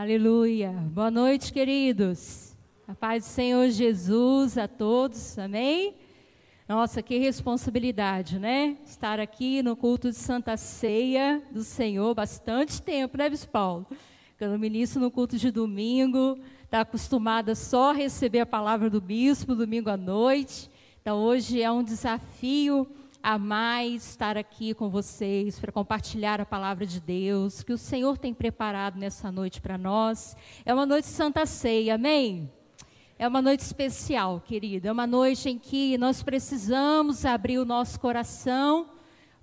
Aleluia. Boa noite, queridos. A paz do Senhor Jesus a todos. Amém? Nossa, que responsabilidade, né? Estar aqui no culto de Santa Ceia do Senhor, bastante tempo, né, Bispo Paulo? Quando eu ministro no culto de domingo, está acostumada só a receber a palavra do bispo domingo à noite. Então, hoje é um desafio a mais estar aqui com vocês para compartilhar a palavra de Deus que o Senhor tem preparado nessa noite para nós. É uma noite de Santa Ceia, amém? É uma noite especial, querido. É uma noite em que nós precisamos abrir o nosso coração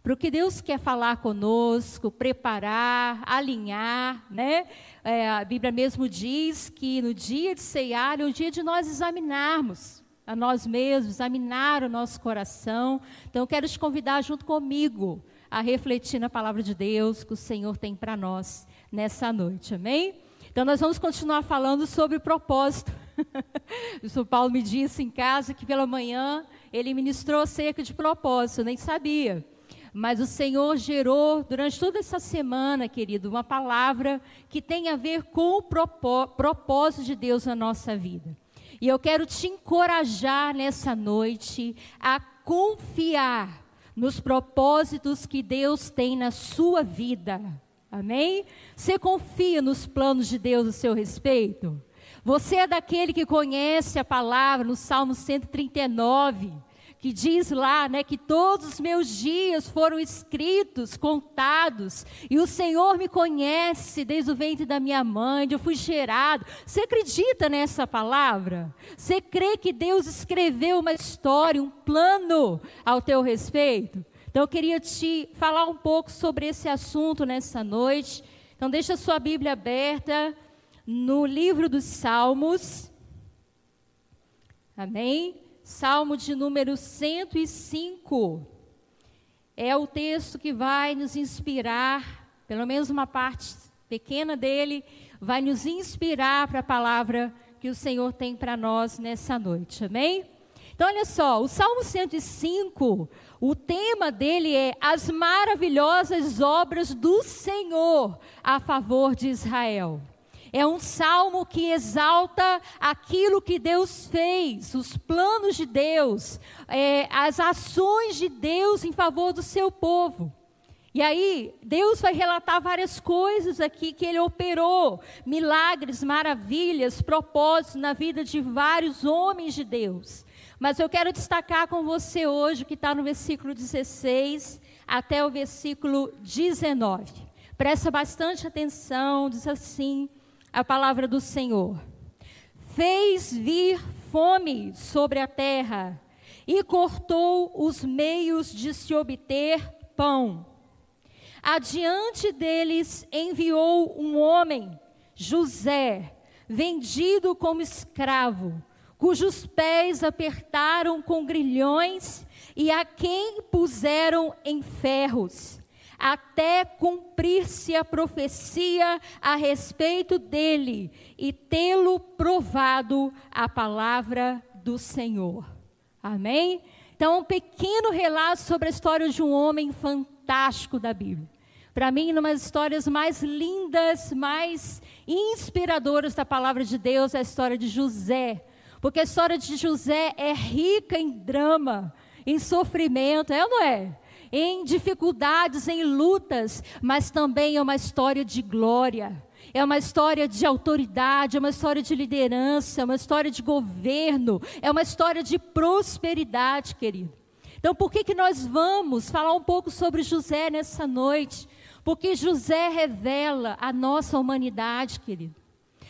para o que Deus quer falar conosco, preparar, alinhar, né? É, a Bíblia mesmo diz que no dia de ceiar é o dia de nós examinarmos a nós mesmos, examinar o nosso coração. Então, eu quero te convidar junto comigo a refletir na palavra de Deus que o Senhor tem para nós nessa noite, amém? Então, nós vamos continuar falando sobre o propósito. o São Paulo me disse em casa que pela manhã ele ministrou acerca de propósito, eu nem sabia. Mas o Senhor gerou durante toda essa semana, querido, uma palavra que tem a ver com o propósito de Deus na nossa vida. E eu quero te encorajar nessa noite a confiar nos propósitos que Deus tem na sua vida. Amém? Você confia nos planos de Deus a seu respeito? Você é daquele que conhece a palavra no Salmo 139 que diz lá, né, que todos os meus dias foram escritos, contados, e o Senhor me conhece desde o ventre da minha mãe, eu fui gerado. Você acredita nessa palavra? Você crê que Deus escreveu uma história, um plano ao teu respeito? Então eu queria te falar um pouco sobre esse assunto nessa noite. Então deixa a sua Bíblia aberta no livro dos Salmos. Amém? Salmo de número 105. É o texto que vai nos inspirar, pelo menos uma parte pequena dele, vai nos inspirar para a palavra que o Senhor tem para nós nessa noite. Amém? Então, olha só, o Salmo 105, o tema dele é as maravilhosas obras do Senhor a favor de Israel. É um salmo que exalta aquilo que Deus fez, os planos de Deus, é, as ações de Deus em favor do seu povo. E aí, Deus vai relatar várias coisas aqui que Ele operou, milagres, maravilhas, propósitos na vida de vários homens de Deus. Mas eu quero destacar com você hoje o que está no versículo 16 até o versículo 19. Presta bastante atenção, diz assim: a palavra do Senhor. Fez vir fome sobre a terra e cortou os meios de se obter pão. Adiante deles enviou um homem, José, vendido como escravo, cujos pés apertaram com grilhões e a quem puseram em ferros até cumprir-se a profecia a respeito dele e tê-lo provado a palavra do Senhor. Amém? Então, um pequeno relato sobre a história de um homem fantástico da Bíblia. Para mim, uma das histórias mais lindas, mais inspiradoras da palavra de Deus é a história de José. Porque a história de José é rica em drama, em sofrimento, é ou não é? Em dificuldades, em lutas, mas também é uma história de glória. É uma história de autoridade, é uma história de liderança, é uma história de governo, é uma história de prosperidade, querido. Então, por que, que nós vamos falar um pouco sobre José nessa noite? Porque José revela a nossa humanidade, querido.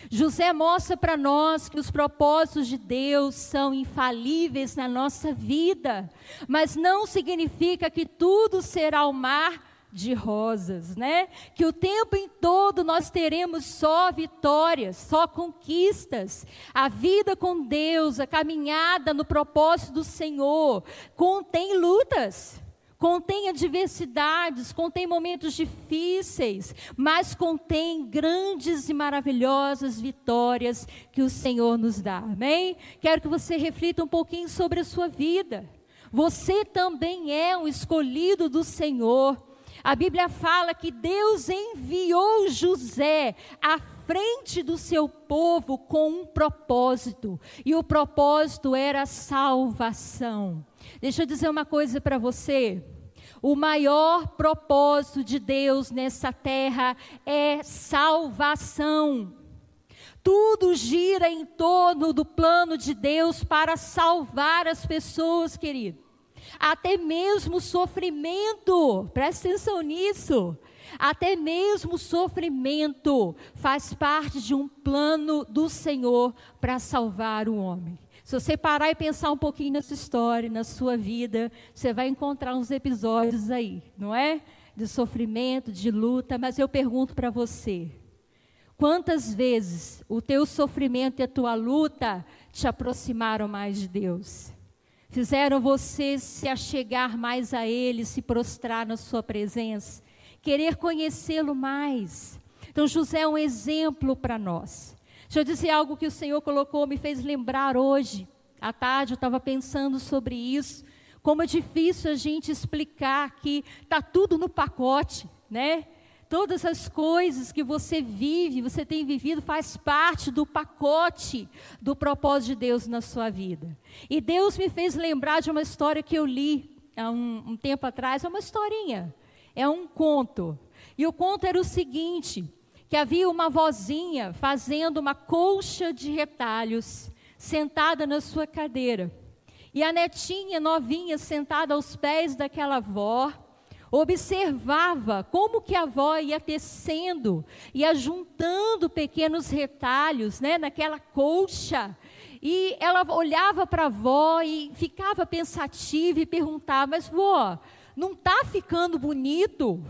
José mostra para nós que os propósitos de Deus são infalíveis na nossa vida, mas não significa que tudo será o mar de rosas, né? Que o tempo em todo nós teremos só vitórias, só conquistas. A vida com Deus, a caminhada no propósito do Senhor, contém lutas contém adversidades, contém momentos difíceis, mas contém grandes e maravilhosas vitórias que o Senhor nos dá. Amém? Quero que você reflita um pouquinho sobre a sua vida. Você também é um escolhido do Senhor. A Bíblia fala que Deus enviou José à frente do seu povo com um propósito, e o propósito era salvação. Deixa eu dizer uma coisa para você. O maior propósito de Deus nessa terra é salvação. Tudo gira em torno do plano de Deus para salvar as pessoas, querido. Até mesmo o sofrimento, presta atenção nisso. Até mesmo o sofrimento faz parte de um plano do Senhor para salvar o homem. Se você parar e pensar um pouquinho nessa história, na sua vida, você vai encontrar uns episódios aí, não é? De sofrimento, de luta, mas eu pergunto para você: quantas vezes o teu sofrimento e a tua luta te aproximaram mais de Deus? Fizeram você se achegar mais a Ele, se prostrar na Sua presença, querer conhecê-lo mais. Então, José é um exemplo para nós. Deixa eu dizer algo que o Senhor colocou, me fez lembrar hoje. À tarde eu estava pensando sobre isso. Como é difícil a gente explicar que está tudo no pacote, né? Todas as coisas que você vive, você tem vivido, faz parte do pacote do propósito de Deus na sua vida. E Deus me fez lembrar de uma história que eu li há um, um tempo atrás, é uma historinha, é um conto. E o conto era o seguinte: que havia uma vozinha fazendo uma colcha de retalhos, sentada na sua cadeira. E a netinha novinha, sentada aos pés daquela avó, observava como que a avó ia tecendo, ia juntando pequenos retalhos, né, naquela colcha. E ela olhava para a avó e ficava pensativa e perguntava: "Mas vó, não está ficando bonito?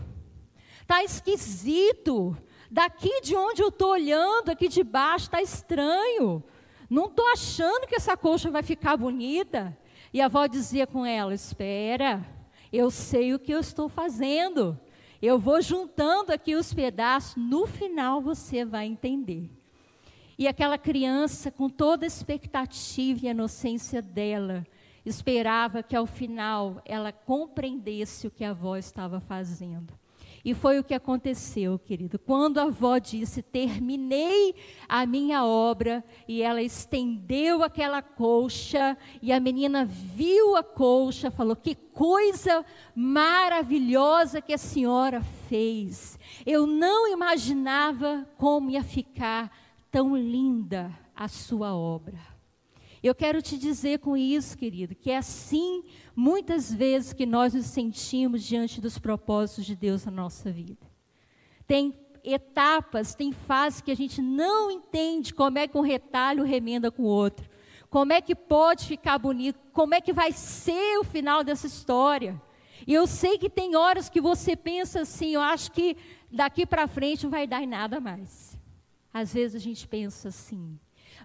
Está esquisito? Daqui de onde eu estou olhando, aqui de baixo, está estranho. Não estou achando que essa coxa vai ficar bonita. E a avó dizia com ela: Espera, eu sei o que eu estou fazendo. Eu vou juntando aqui os pedaços, no final você vai entender. E aquela criança, com toda a expectativa e a inocência dela, esperava que ao final ela compreendesse o que a avó estava fazendo. E foi o que aconteceu, querido. Quando a avó disse: Terminei a minha obra, e ela estendeu aquela colcha, e a menina viu a colcha, falou: Que coisa maravilhosa que a senhora fez. Eu não imaginava como ia ficar tão linda a sua obra. Eu quero te dizer com isso, querido, que é assim muitas vezes que nós nos sentimos diante dos propósitos de Deus na nossa vida. Tem etapas, tem fases que a gente não entende como é que um retalho remenda com o outro. Como é que pode ficar bonito? Como é que vai ser o final dessa história? E eu sei que tem horas que você pensa assim, eu acho que daqui para frente não vai dar em nada mais. Às vezes a gente pensa assim.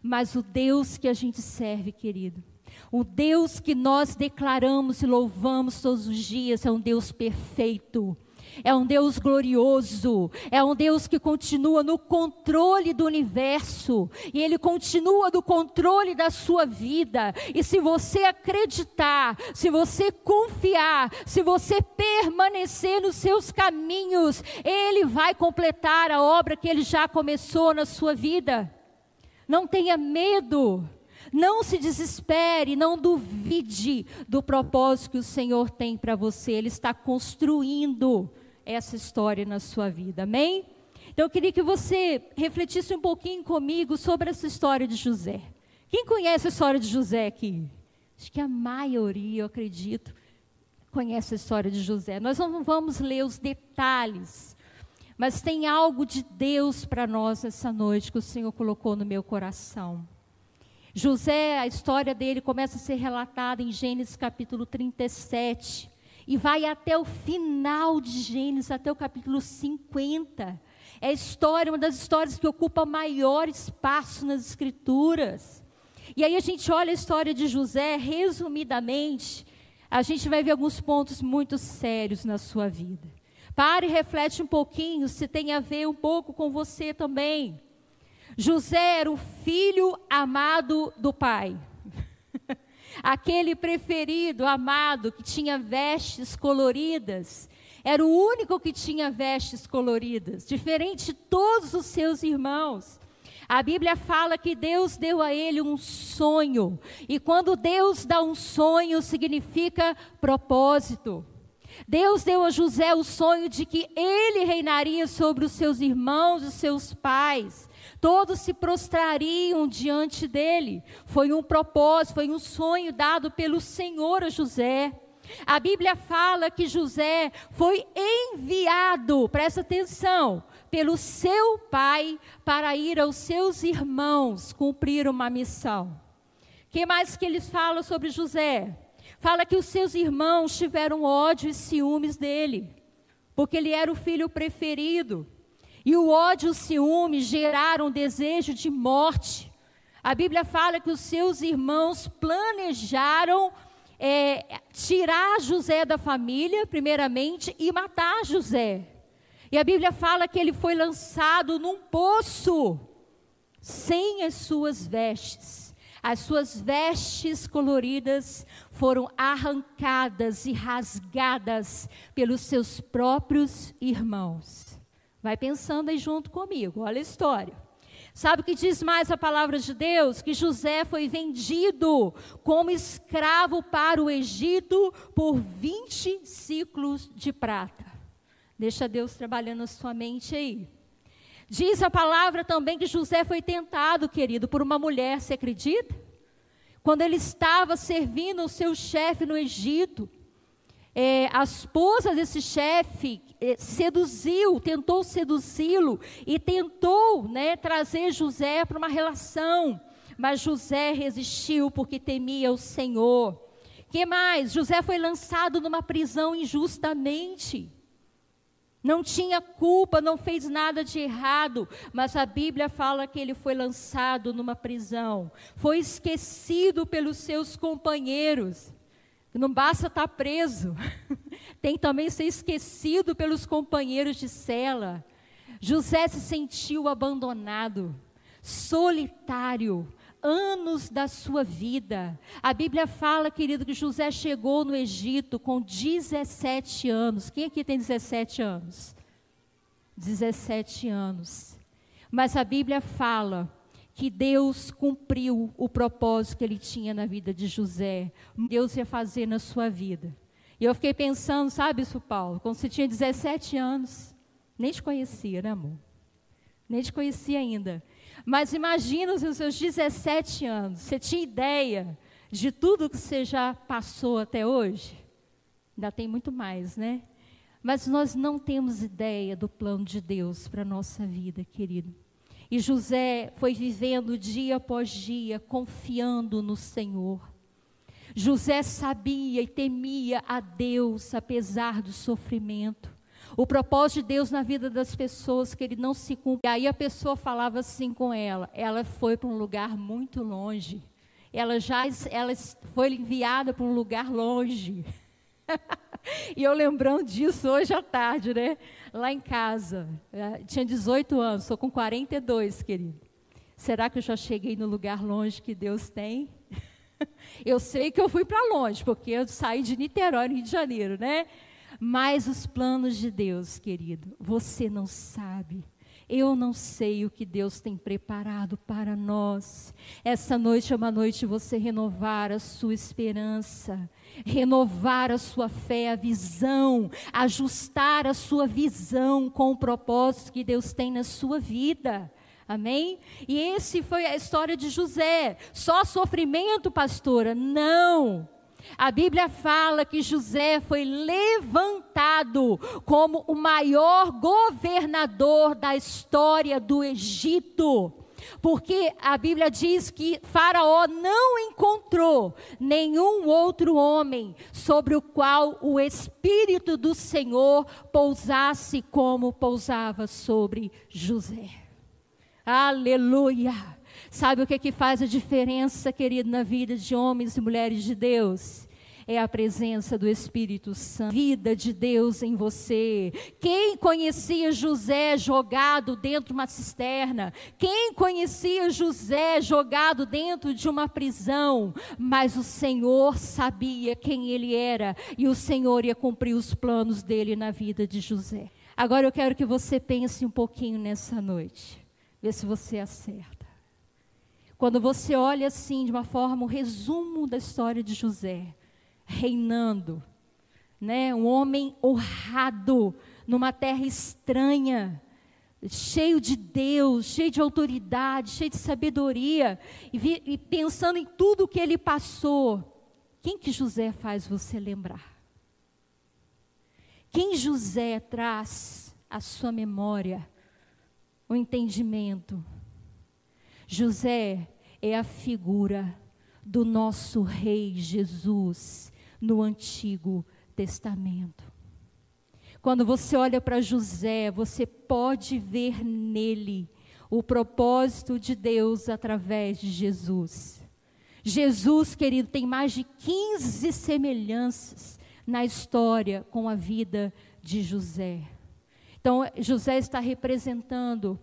Mas o Deus que a gente serve, querido, o Deus que nós declaramos e louvamos todos os dias é um Deus perfeito. É um Deus glorioso, é um Deus que continua no controle do universo, e Ele continua no controle da sua vida. E se você acreditar, se você confiar, se você permanecer nos seus caminhos, Ele vai completar a obra que Ele já começou na sua vida. Não tenha medo. Não se desespere, não duvide do propósito que o Senhor tem para você. Ele está construindo essa história na sua vida. Amém? Então eu queria que você refletisse um pouquinho comigo sobre essa história de José. Quem conhece a história de José aqui? Acho que a maioria, eu acredito, conhece a história de José. Nós não vamos ler os detalhes, mas tem algo de Deus para nós essa noite que o Senhor colocou no meu coração. José, a história dele começa a ser relatada em Gênesis capítulo 37 e vai até o final de Gênesis, até o capítulo 50. É a história, uma das histórias que ocupa maior espaço nas Escrituras. E aí a gente olha a história de José, resumidamente, a gente vai ver alguns pontos muito sérios na sua vida. Pare e reflete um pouquinho se tem a ver um pouco com você também. José era o filho amado do pai. Aquele preferido, amado, que tinha vestes coloridas. Era o único que tinha vestes coloridas, diferente de todos os seus irmãos. A Bíblia fala que Deus deu a ele um sonho, e quando Deus dá um sonho, significa propósito. Deus deu a José o sonho de que ele reinaria sobre os seus irmãos, os seus pais. Todos se prostrariam diante dele. Foi um propósito, foi um sonho dado pelo Senhor a José. A Bíblia fala que José foi enviado, presta atenção, pelo seu pai para ir aos seus irmãos cumprir uma missão. que mais que eles falam sobre José? Fala que os seus irmãos tiveram ódio e ciúmes dele, porque ele era o filho preferido. E o ódio e o ciúme geraram desejo de morte. A Bíblia fala que os seus irmãos planejaram é, tirar José da família, primeiramente, e matar José. E a Bíblia fala que ele foi lançado num poço, sem as suas vestes. As suas vestes coloridas foram arrancadas e rasgadas pelos seus próprios irmãos. Vai pensando aí junto comigo, olha a história. Sabe o que diz mais a palavra de Deus? Que José foi vendido como escravo para o Egito por 20 ciclos de prata. Deixa Deus trabalhando na sua mente aí. Diz a palavra também que José foi tentado, querido, por uma mulher, você acredita? Quando ele estava servindo o seu chefe no Egito, é, a esposa desse chefe é, seduziu, tentou seduzi-lo e tentou né, trazer José para uma relação, mas José resistiu porque temia o Senhor. Que mais? José foi lançado numa prisão injustamente. Não tinha culpa, não fez nada de errado, mas a Bíblia fala que ele foi lançado numa prisão, foi esquecido pelos seus companheiros. Não basta estar preso, tem também ser esquecido pelos companheiros de cela. José se sentiu abandonado, solitário, anos da sua vida. A Bíblia fala, querido, que José chegou no Egito com 17 anos. Quem aqui tem 17 anos? 17 anos. Mas a Bíblia fala que Deus cumpriu o propósito que ele tinha na vida de José. Deus ia fazer na sua vida. E eu fiquei pensando, sabe isso, Paulo? Quando você tinha 17 anos, nem te conhecia, né, amor? Nem te conhecia ainda. Mas imagina os seus 17 anos, você tinha ideia de tudo que você já passou até hoje? Ainda tem muito mais, né? Mas nós não temos ideia do plano de Deus para a nossa vida, querido. E José foi vivendo dia após dia, confiando no Senhor. José sabia e temia a Deus, apesar do sofrimento. O propósito de Deus na vida das pessoas que ele não se cumpre. Aí a pessoa falava assim com ela, ela foi para um lugar muito longe. Ela já ela foi enviada para um lugar longe. e eu lembrando disso hoje à tarde, né? Lá em casa. Eu tinha 18 anos, sou com 42, querido. Será que eu já cheguei no lugar longe que Deus tem? eu sei que eu fui para longe, porque eu saí de Niterói, Rio de Janeiro, né? Mas os planos de Deus, querido, você não sabe. Eu não sei o que Deus tem preparado para nós. Essa noite é uma noite de você renovar a sua esperança, renovar a sua fé, a visão, ajustar a sua visão com o propósito que Deus tem na sua vida. Amém? E esse foi a história de José. Só sofrimento, pastora? Não. A Bíblia fala que José foi levantado como o maior governador da história do Egito. Porque a Bíblia diz que Faraó não encontrou nenhum outro homem sobre o qual o Espírito do Senhor pousasse como pousava sobre José. Aleluia! Sabe o que, que faz a diferença, querido, na vida de homens e mulheres de Deus? é a presença do Espírito Santo, vida de Deus em você. Quem conhecia José jogado dentro de uma cisterna? Quem conhecia José jogado dentro de uma prisão? Mas o Senhor sabia quem ele era e o Senhor ia cumprir os planos dele na vida de José. Agora eu quero que você pense um pouquinho nessa noite, ver se você acerta. Quando você olha assim, de uma forma, um resumo da história de José, reinando, né? Um homem honrado numa terra estranha, cheio de Deus, cheio de autoridade, cheio de sabedoria, e, vi, e pensando em tudo que ele passou. Quem que José faz você lembrar? Quem José traz à sua memória o entendimento? José é a figura do nosso rei Jesus, no Antigo Testamento. Quando você olha para José, você pode ver nele o propósito de Deus através de Jesus. Jesus, querido, tem mais de 15 semelhanças na história com a vida de José. Então, José está representando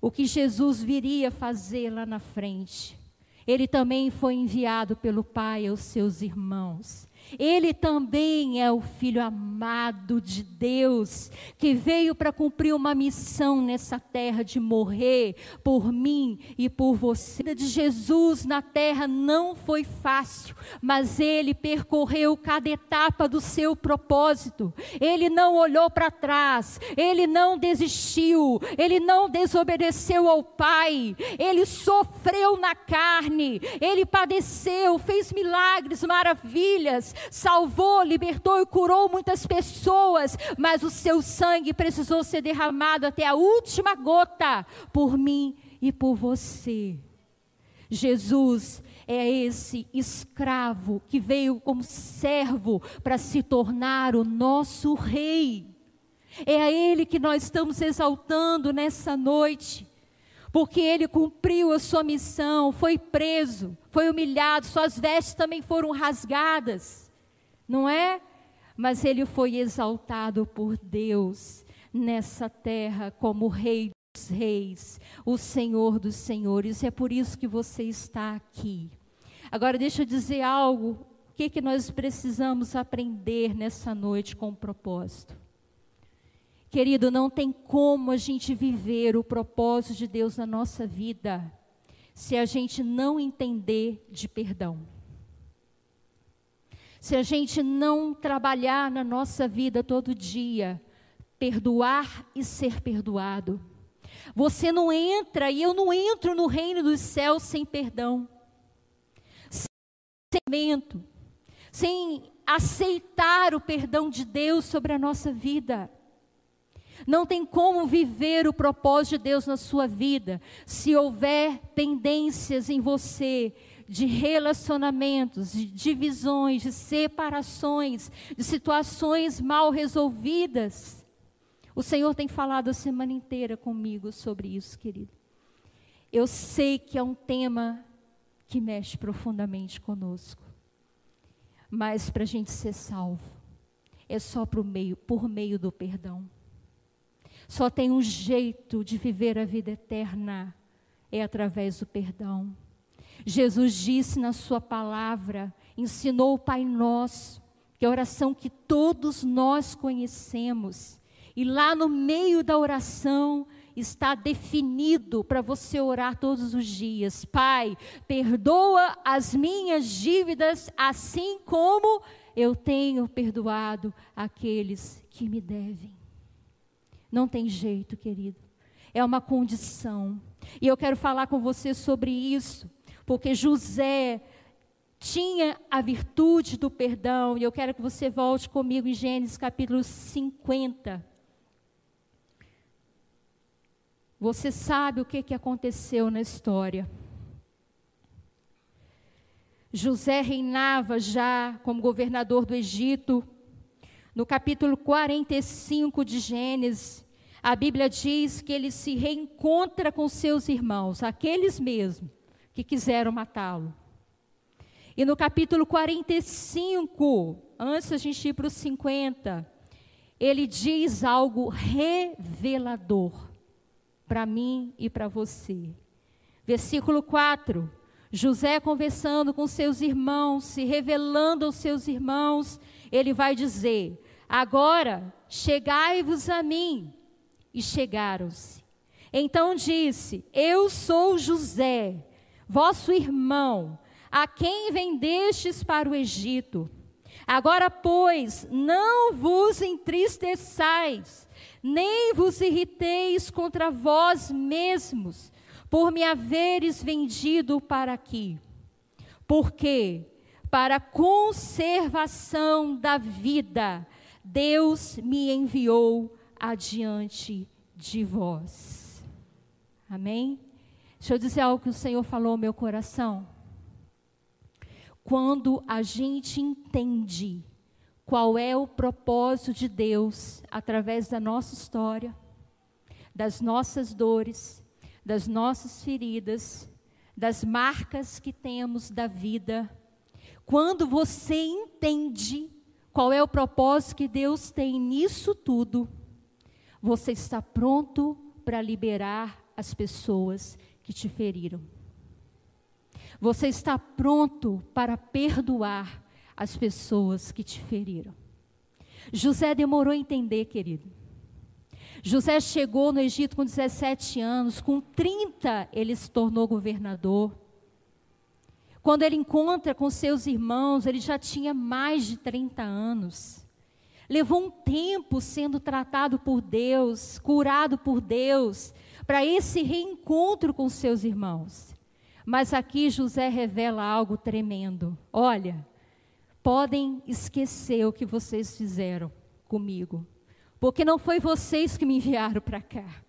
o que Jesus viria fazer lá na frente. Ele também foi enviado pelo Pai aos seus irmãos. Ele também é o filho amado de Deus, que veio para cumprir uma missão nessa terra de morrer por mim e por você. A vida de Jesus na terra não foi fácil, mas ele percorreu cada etapa do seu propósito. Ele não olhou para trás, ele não desistiu, ele não desobedeceu ao Pai, ele sofreu na carne, ele padeceu, fez milagres, maravilhas, salvou, libertou e curou muitas pessoas, mas o seu sangue precisou ser derramado até a última gota por mim e por você. Jesus é esse escravo que veio como servo para se tornar o nosso rei. É a Ele que nós estamos exaltando nessa noite porque ele cumpriu a sua missão, foi preso, foi humilhado, suas vestes também foram rasgadas, não é? Mas ele foi exaltado por Deus nessa terra como Rei dos Reis, o Senhor dos Senhores, é por isso que você está aqui. Agora, deixa eu dizer algo, o que, que nós precisamos aprender nessa noite com o propósito? Querido, não tem como a gente viver o propósito de Deus na nossa vida se a gente não entender de perdão. Se a gente não trabalhar na nossa vida todo dia, perdoar e ser perdoado. Você não entra e eu não entro no reino dos céus sem perdão. Sem, sem aceitar o perdão de Deus sobre a nossa vida. Não tem como viver o propósito de Deus na sua vida se houver pendências em você de relacionamentos, de divisões, de separações, de situações mal resolvidas. O Senhor tem falado a semana inteira comigo sobre isso, querido. Eu sei que é um tema que mexe profundamente conosco, mas para a gente ser salvo, é só por meio, por meio do perdão. Só tem um jeito de viver a vida eterna, é através do perdão. Jesus disse na sua palavra, ensinou o Pai Nosso, que é a oração que todos nós conhecemos. E lá no meio da oração está definido para você orar todos os dias: Pai, perdoa as minhas dívidas, assim como eu tenho perdoado aqueles que me devem. Não tem jeito, querido. É uma condição. E eu quero falar com você sobre isso, porque José tinha a virtude do perdão, e eu quero que você volte comigo em Gênesis capítulo 50. Você sabe o que, que aconteceu na história. José reinava já como governador do Egito, no capítulo 45 de Gênesis, a Bíblia diz que ele se reencontra com seus irmãos, aqueles mesmos que quiseram matá-lo. E no capítulo 45, antes da gente ir para os 50, ele diz algo revelador para mim e para você. Versículo 4. José conversando com seus irmãos, se revelando aos seus irmãos, ele vai dizer: Agora chegai-vos a mim. E chegaram-se. Então disse: Eu sou José, vosso irmão, a quem vendestes para o Egito. Agora, pois, não vos entristeçais, nem vos irriteis contra vós mesmos, por me haveres vendido para aqui. Porque, para conservação da vida, Deus me enviou adiante de vós. Amém? Deixa eu dizer algo que o Senhor falou ao meu coração quando a gente entende qual é o propósito de Deus através da nossa história, das nossas dores, das nossas feridas, das marcas que temos da vida. Quando você entende qual é o propósito que Deus tem nisso tudo, você está pronto para liberar as pessoas que te feriram. Você está pronto para perdoar as pessoas que te feriram. José demorou a entender, querido. José chegou no Egito com 17 anos, com 30 ele se tornou governador. Quando ele encontra com seus irmãos, ele já tinha mais de 30 anos. Levou um tempo sendo tratado por Deus, curado por Deus, para esse reencontro com seus irmãos. Mas aqui José revela algo tremendo. Olha, podem esquecer o que vocês fizeram comigo, porque não foi vocês que me enviaram para cá.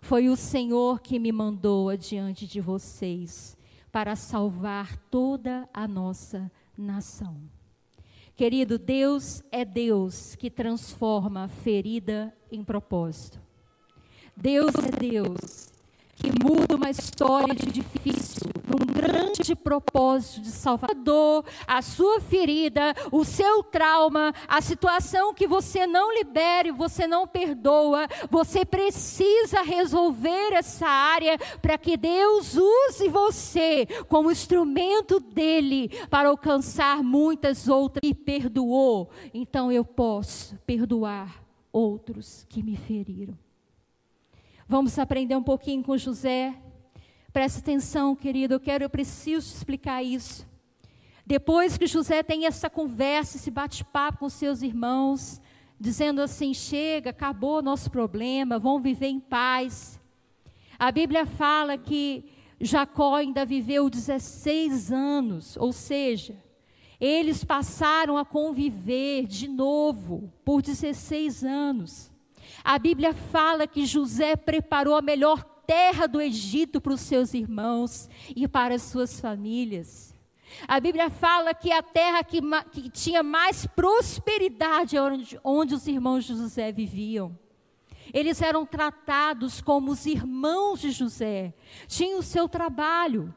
Foi o Senhor que me mandou adiante de vocês para salvar toda a nossa nação. Querido, Deus é Deus que transforma ferida em propósito. Deus é Deus que muda uma história de difícil num grande propósito de salvador, a sua ferida, o seu trauma, a situação que você não libere, você não perdoa, você precisa resolver essa área para que Deus use você como instrumento dele para alcançar muitas outras e perdoou. Então eu posso perdoar outros que me feriram. Vamos aprender um pouquinho com José. Preste atenção, querido, eu quero, eu preciso explicar isso. Depois que José tem essa conversa, esse bate-papo com seus irmãos, dizendo assim: chega, acabou o nosso problema, vão viver em paz. A Bíblia fala que Jacó ainda viveu 16 anos, ou seja, eles passaram a conviver de novo por 16 anos. A Bíblia fala que José preparou a melhor terra do Egito para os seus irmãos e para as suas famílias. A Bíblia fala que a terra que, que tinha mais prosperidade é onde, onde os irmãos de José viviam. Eles eram tratados como os irmãos de José, tinham o seu trabalho,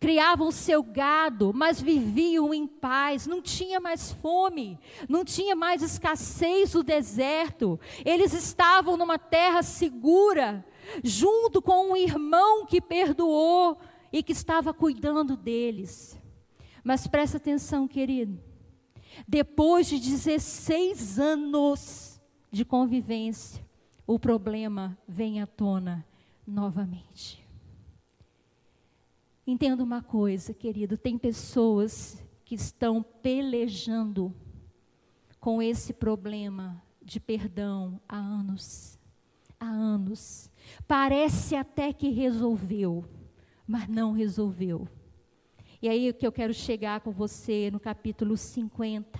criavam seu gado, mas viviam em paz, não tinha mais fome, não tinha mais escassez do deserto. Eles estavam numa terra segura, junto com um irmão que perdoou e que estava cuidando deles. Mas presta atenção, querido. Depois de 16 anos de convivência, o problema vem à tona novamente. Entenda uma coisa, querido: tem pessoas que estão pelejando com esse problema de perdão há anos. Há anos. Parece até que resolveu, mas não resolveu. E aí que eu quero chegar com você no capítulo 50.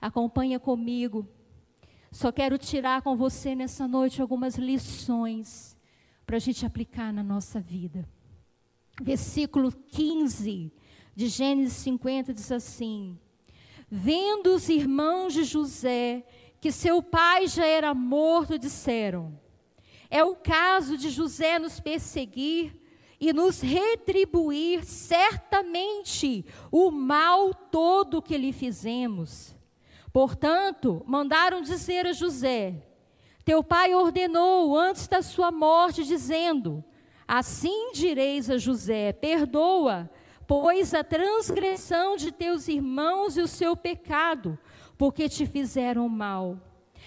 Acompanha comigo. Só quero tirar com você nessa noite algumas lições para a gente aplicar na nossa vida versículo 15 de Gênesis 50 diz assim: Vendo os irmãos de José que seu pai já era morto, disseram: É o caso de José nos perseguir e nos retribuir certamente o mal todo que lhe fizemos. Portanto, mandaram dizer a José: Teu pai ordenou antes da sua morte, dizendo: Assim direis a José: Perdoa, pois a transgressão de teus irmãos e o seu pecado, porque te fizeram mal.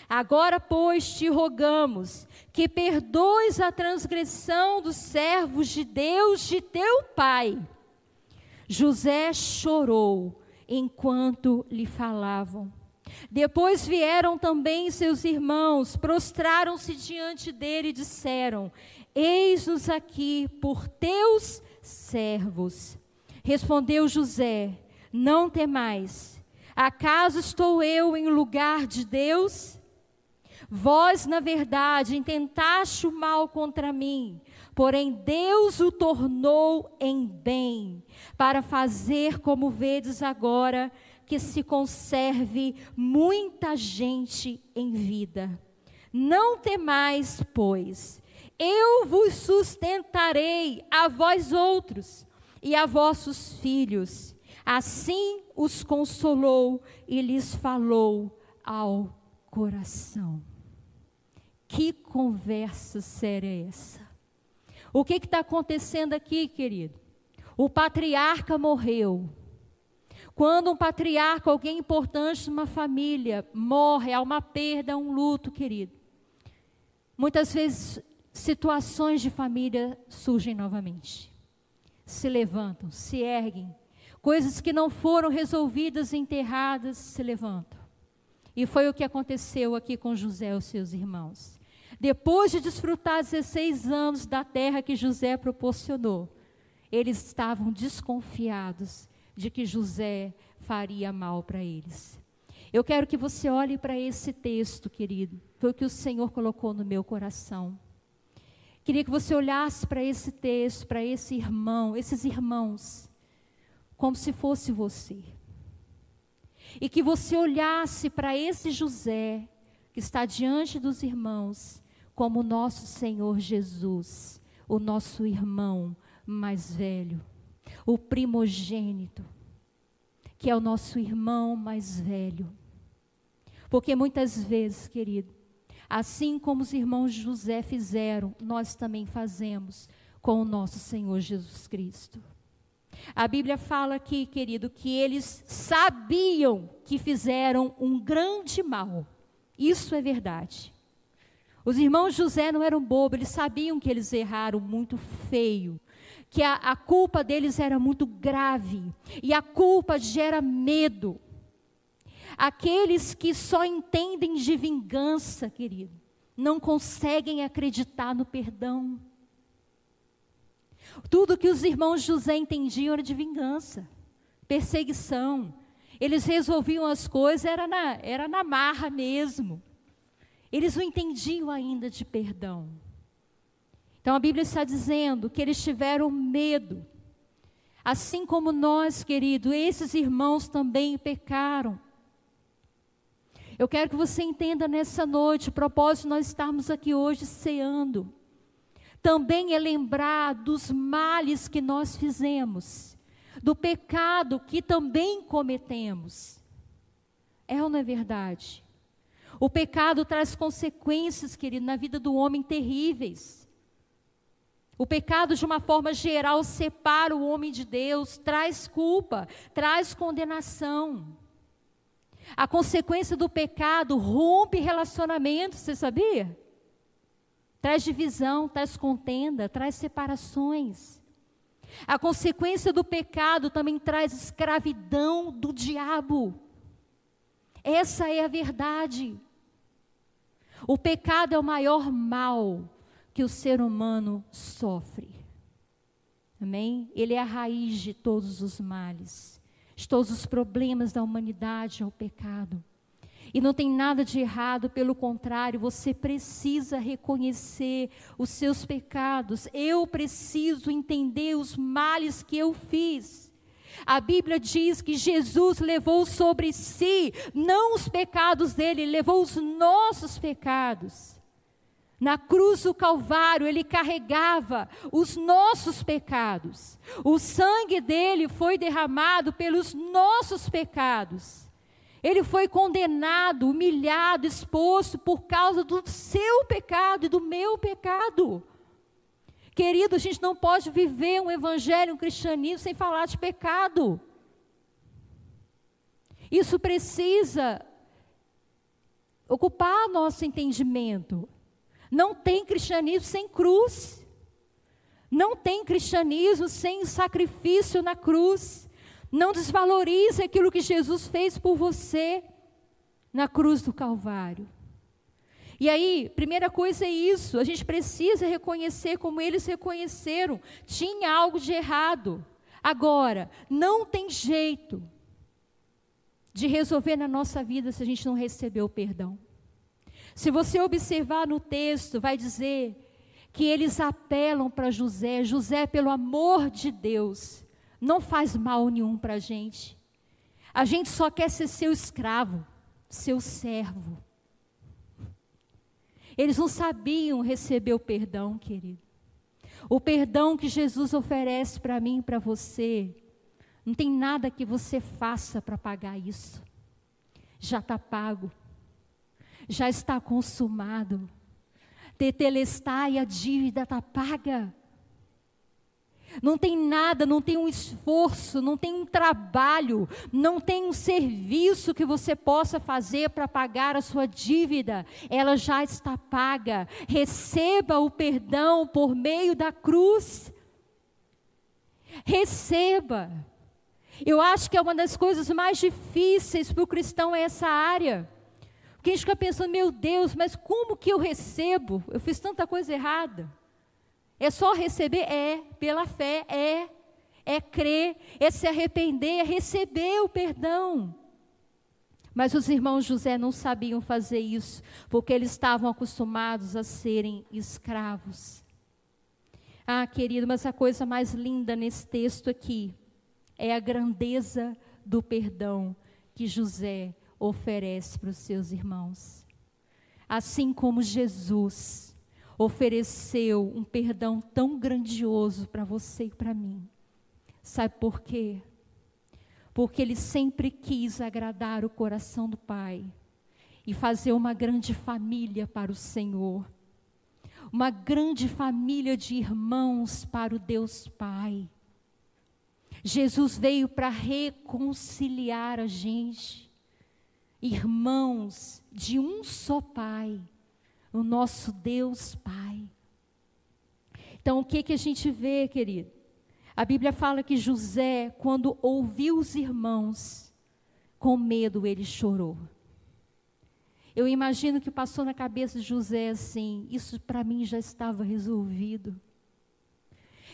Agora, pois, te rogamos que perdoes a transgressão dos servos de Deus, de teu pai. José chorou enquanto lhe falavam. Depois vieram também seus irmãos, prostraram-se diante dele e disseram: Eis-nos aqui por teus servos. Respondeu José: Não temais. Acaso estou eu em lugar de Deus? Vós, na verdade, intentaste o mal contra mim, porém Deus o tornou em bem, para fazer como vedes agora, que se conserve muita gente em vida. Não temais, pois, eu vos sustentarei a vós outros e a vossos filhos. Assim os consolou e lhes falou ao coração. Que conversa séria é essa? O que está acontecendo aqui, querido? O patriarca morreu. Quando um patriarca, alguém importante numa família, morre, há uma perda, um luto, querido. Muitas vezes situações de família surgem novamente. Se levantam, se erguem. Coisas que não foram resolvidas enterradas se levantam. E foi o que aconteceu aqui com José e os seus irmãos. Depois de desfrutar 16 anos da terra que José proporcionou, eles estavam desconfiados de que José faria mal para eles. Eu quero que você olhe para esse texto, querido. Foi o que o Senhor colocou no meu coração. Queria que você olhasse para esse texto, para esse irmão, esses irmãos, como se fosse você. E que você olhasse para esse José, que está diante dos irmãos, como o nosso Senhor Jesus, o nosso irmão mais velho, o primogênito, que é o nosso irmão mais velho. Porque muitas vezes, querido, Assim como os irmãos José fizeram, nós também fazemos com o nosso Senhor Jesus Cristo. A Bíblia fala aqui, querido, que eles sabiam que fizeram um grande mal. Isso é verdade. Os irmãos José não eram bobos, eles sabiam que eles erraram muito feio, que a, a culpa deles era muito grave, e a culpa gera medo. Aqueles que só entendem de vingança, querido, não conseguem acreditar no perdão. Tudo que os irmãos José entendiam era de vingança, perseguição. Eles resolviam as coisas, era na, era na marra mesmo. Eles não entendiam ainda de perdão. Então a Bíblia está dizendo que eles tiveram medo. Assim como nós, querido, esses irmãos também pecaram. Eu quero que você entenda nessa noite, o propósito de nós estarmos aqui hoje ceando. Também é lembrar dos males que nós fizemos, do pecado que também cometemos. É ou não é verdade? O pecado traz consequências, querido, na vida do homem terríveis. O pecado, de uma forma geral, separa o homem de Deus, traz culpa, traz condenação. A consequência do pecado rompe relacionamentos, você sabia? Traz divisão, traz contenda, traz separações. A consequência do pecado também traz escravidão do diabo. Essa é a verdade. O pecado é o maior mal que o ser humano sofre. Amém? Ele é a raiz de todos os males de todos os problemas da humanidade ao pecado. E não tem nada de errado, pelo contrário, você precisa reconhecer os seus pecados. Eu preciso entender os males que eu fiz. A Bíblia diz que Jesus levou sobre si, não os pecados dele, levou os nossos pecados, Na cruz do Calvário, ele carregava os nossos pecados. O sangue dele foi derramado pelos nossos pecados. Ele foi condenado, humilhado, exposto por causa do seu pecado e do meu pecado. Querido, a gente não pode viver um evangelho, um cristianismo sem falar de pecado. Isso precisa ocupar nosso entendimento. Não tem cristianismo sem cruz. Não tem cristianismo sem sacrifício na cruz. Não desvalorize aquilo que Jesus fez por você na cruz do Calvário. E aí, primeira coisa é isso, a gente precisa reconhecer como eles reconheceram, tinha algo de errado. Agora, não tem jeito de resolver na nossa vida se a gente não receber o perdão. Se você observar no texto, vai dizer que eles apelam para José, José, pelo amor de Deus, não faz mal nenhum para a gente. A gente só quer ser seu escravo, seu servo. Eles não sabiam receber o perdão, querido. O perdão que Jesus oferece para mim e para você, não tem nada que você faça para pagar isso. Já está pago já está consumado. Tetelestai, a dívida está paga. Não tem nada, não tem um esforço, não tem um trabalho, não tem um serviço que você possa fazer para pagar a sua dívida. Ela já está paga. Receba o perdão por meio da cruz. Receba. Eu acho que é uma das coisas mais difíceis para o cristão é essa área. Porque a gente fica pensando, meu Deus, mas como que eu recebo? Eu fiz tanta coisa errada. É só receber? É. Pela fé? É. É crer, é se arrepender, é receber o perdão. Mas os irmãos José não sabiam fazer isso, porque eles estavam acostumados a serem escravos. Ah, querido, mas a coisa mais linda nesse texto aqui é a grandeza do perdão que José oferece para os seus irmãos. Assim como Jesus ofereceu um perdão tão grandioso para você e para mim. Sabe por quê? Porque ele sempre quis agradar o coração do Pai e fazer uma grande família para o Senhor. Uma grande família de irmãos para o Deus Pai. Jesus veio para reconciliar a gente irmãos de um só Pai, o nosso Deus Pai. Então, o que, que a gente vê, querido? A Bíblia fala que José, quando ouviu os irmãos, com medo ele chorou. Eu imagino que passou na cabeça de José assim: isso para mim já estava resolvido.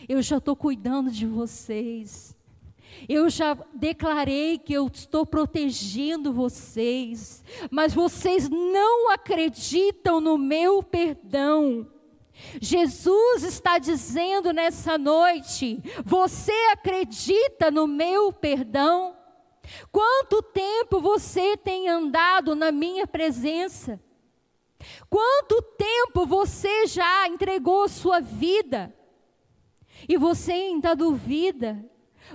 Eu já estou cuidando de vocês. Eu já declarei que eu estou protegendo vocês, mas vocês não acreditam no meu perdão. Jesus está dizendo nessa noite: você acredita no meu perdão? Quanto tempo você tem andado na minha presença? Quanto tempo você já entregou sua vida? E você ainda duvida?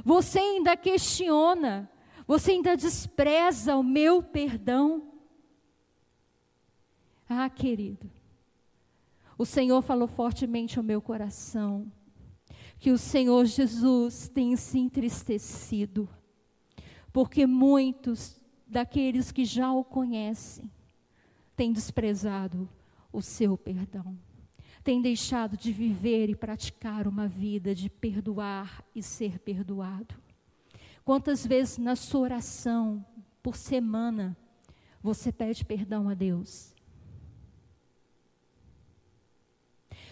Você ainda questiona, você ainda despreza o meu perdão. Ah, querido, o Senhor falou fortemente ao meu coração que o Senhor Jesus tem se entristecido, porque muitos daqueles que já o conhecem têm desprezado o seu perdão tem deixado de viver e praticar uma vida de perdoar e ser perdoado? Quantas vezes na sua oração, por semana, você pede perdão a Deus?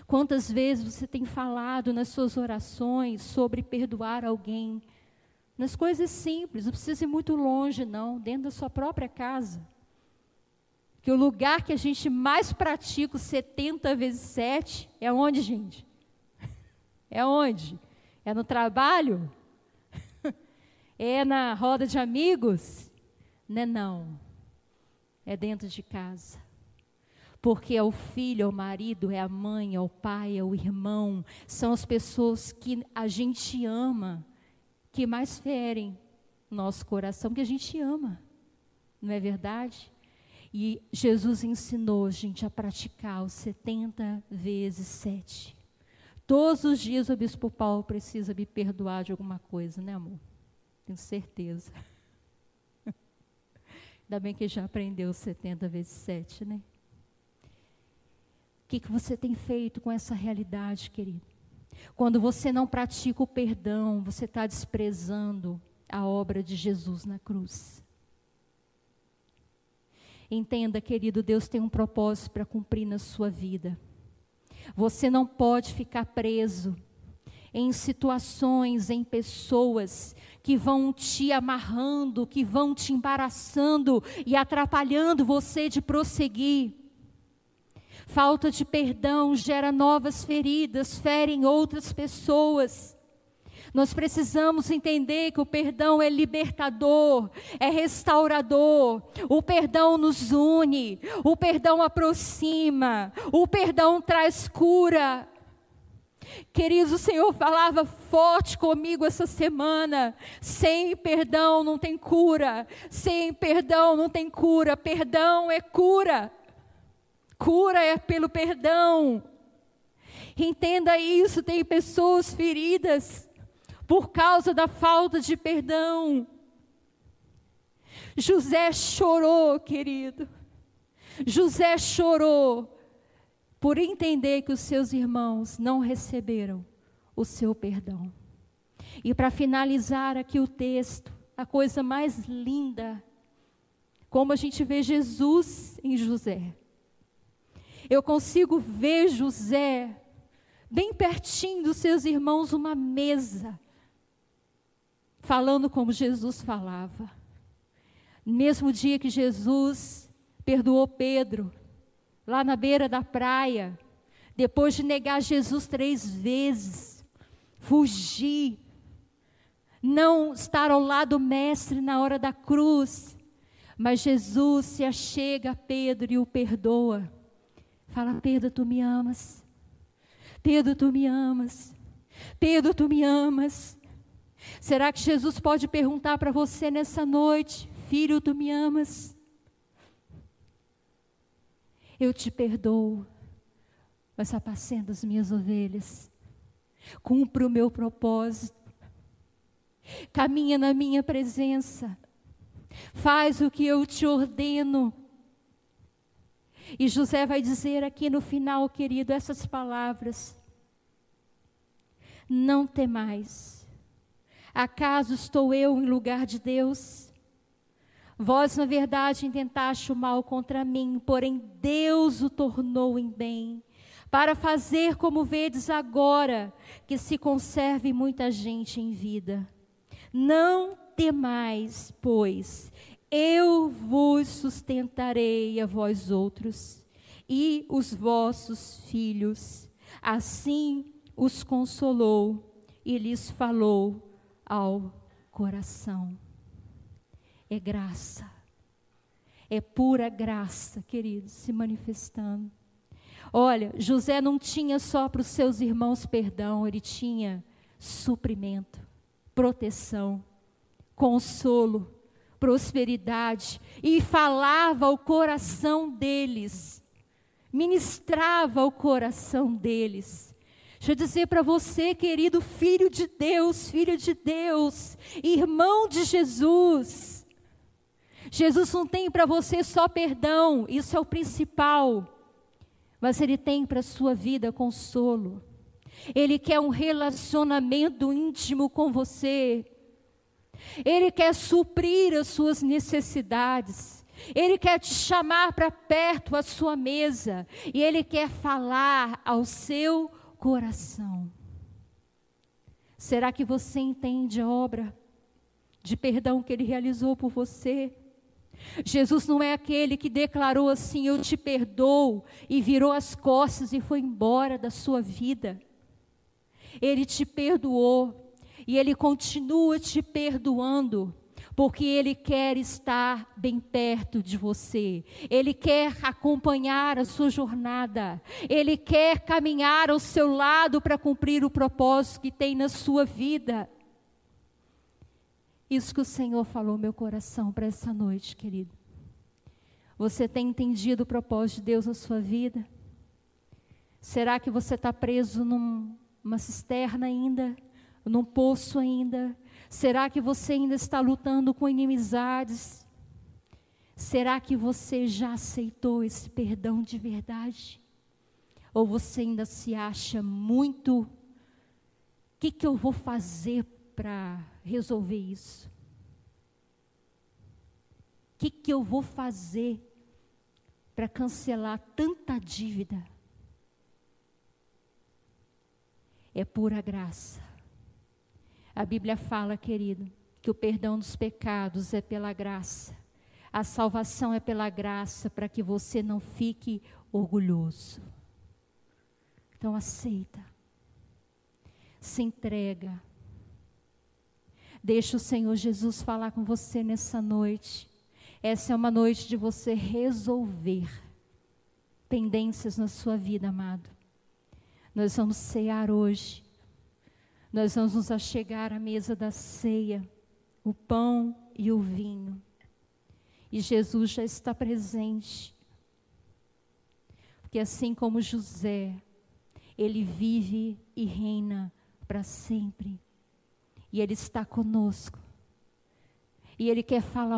Quantas vezes você tem falado nas suas orações sobre perdoar alguém? Nas coisas simples, não precisa ir muito longe, não, dentro da sua própria casa que o lugar que a gente mais pratica o 70 vezes 7 é onde, gente? É onde? É no trabalho? É na roda de amigos? Não é não. É dentro de casa. Porque é o filho, é o marido, é a mãe, é o pai, é o irmão, são as pessoas que a gente ama, que mais ferem nosso coração, que a gente ama, não é verdade? E Jesus ensinou gente a praticar os 70 vezes 7. Todos os dias o bispo Paulo precisa me perdoar de alguma coisa, né, amor? Tenho certeza. Ainda bem que já aprendeu 70 vezes 7, né? O que, que você tem feito com essa realidade, querido? Quando você não pratica o perdão, você está desprezando a obra de Jesus na cruz. Entenda, querido, Deus tem um propósito para cumprir na sua vida. Você não pode ficar preso em situações, em pessoas que vão te amarrando, que vão te embaraçando e atrapalhando você de prosseguir. Falta de perdão gera novas feridas, ferem outras pessoas. Nós precisamos entender que o perdão é libertador, é restaurador. O perdão nos une, o perdão aproxima, o perdão traz cura. Queridos, o Senhor falava forte comigo essa semana. Sem perdão não tem cura. Sem perdão não tem cura. Perdão é cura. Cura é pelo perdão. Entenda isso, tem pessoas feridas por causa da falta de perdão. José chorou, querido. José chorou por entender que os seus irmãos não receberam o seu perdão. E para finalizar aqui o texto, a coisa mais linda, como a gente vê Jesus em José. Eu consigo ver José bem pertinho dos seus irmãos, uma mesa, falando como Jesus falava. Mesmo dia que Jesus perdoou Pedro, lá na beira da praia, depois de negar Jesus três vezes, fugir, não estar ao lado do Mestre na hora da cruz, mas Jesus se achega a Pedro e o perdoa. Fala, Pedro, tu me amas. Pedro, tu me amas. Pedro, tu me amas. Será que Jesus pode perguntar para você nessa noite, filho, tu me amas? Eu te perdoo, mas apacenta as minhas ovelhas. Cumpre o meu propósito. Caminha na minha presença. Faz o que eu te ordeno. E José vai dizer aqui no final, querido, essas palavras: Não temais. Acaso estou eu em lugar de Deus? Vós, na verdade, intentaste o mal contra mim, porém Deus o tornou em bem, para fazer como vedes agora, que se conserve muita gente em vida. Não temais, pois, eu vos sustentarei a vós outros e os vossos filhos. Assim os consolou e lhes falou ao coração. É graça, é pura graça, queridos, se manifestando. Olha, José não tinha só para os seus irmãos perdão, ele tinha suprimento, proteção, consolo prosperidade e falava ao coração deles, ministrava ao coração deles. Deixa eu dizer para você, querido filho de Deus, filho de Deus, irmão de Jesus. Jesus não tem para você só perdão, isso é o principal. Mas ele tem para a sua vida consolo. Ele quer um relacionamento íntimo com você. Ele quer suprir as suas necessidades. Ele quer te chamar para perto à sua mesa. E Ele quer falar ao seu coração. Será que você entende a obra de perdão que Ele realizou por você? Jesus não é aquele que declarou assim: Eu te perdoo, e virou as costas e foi embora da sua vida. Ele te perdoou e Ele continua te perdoando, porque Ele quer estar bem perto de você, Ele quer acompanhar a sua jornada, Ele quer caminhar ao seu lado para cumprir o propósito que tem na sua vida. Isso que o Senhor falou meu coração para essa noite, querido. Você tem entendido o propósito de Deus na sua vida? Será que você está preso numa cisterna ainda? Num poço ainda? Será que você ainda está lutando com inimizades? Será que você já aceitou esse perdão de verdade? Ou você ainda se acha muito. O que, que eu vou fazer para resolver isso? O que, que eu vou fazer para cancelar tanta dívida? É pura graça. A Bíblia fala, querido, que o perdão dos pecados é pela graça. A salvação é pela graça para que você não fique orgulhoso. Então aceita. Se entrega. Deixa o Senhor Jesus falar com você nessa noite. Essa é uma noite de você resolver pendências na sua vida, amado. Nós vamos cear hoje. Nós vamos nos achegar à mesa da ceia, o pão e o vinho. E Jesus já está presente. Porque assim como José, ele vive e reina para sempre. E ele está conosco. E ele quer falar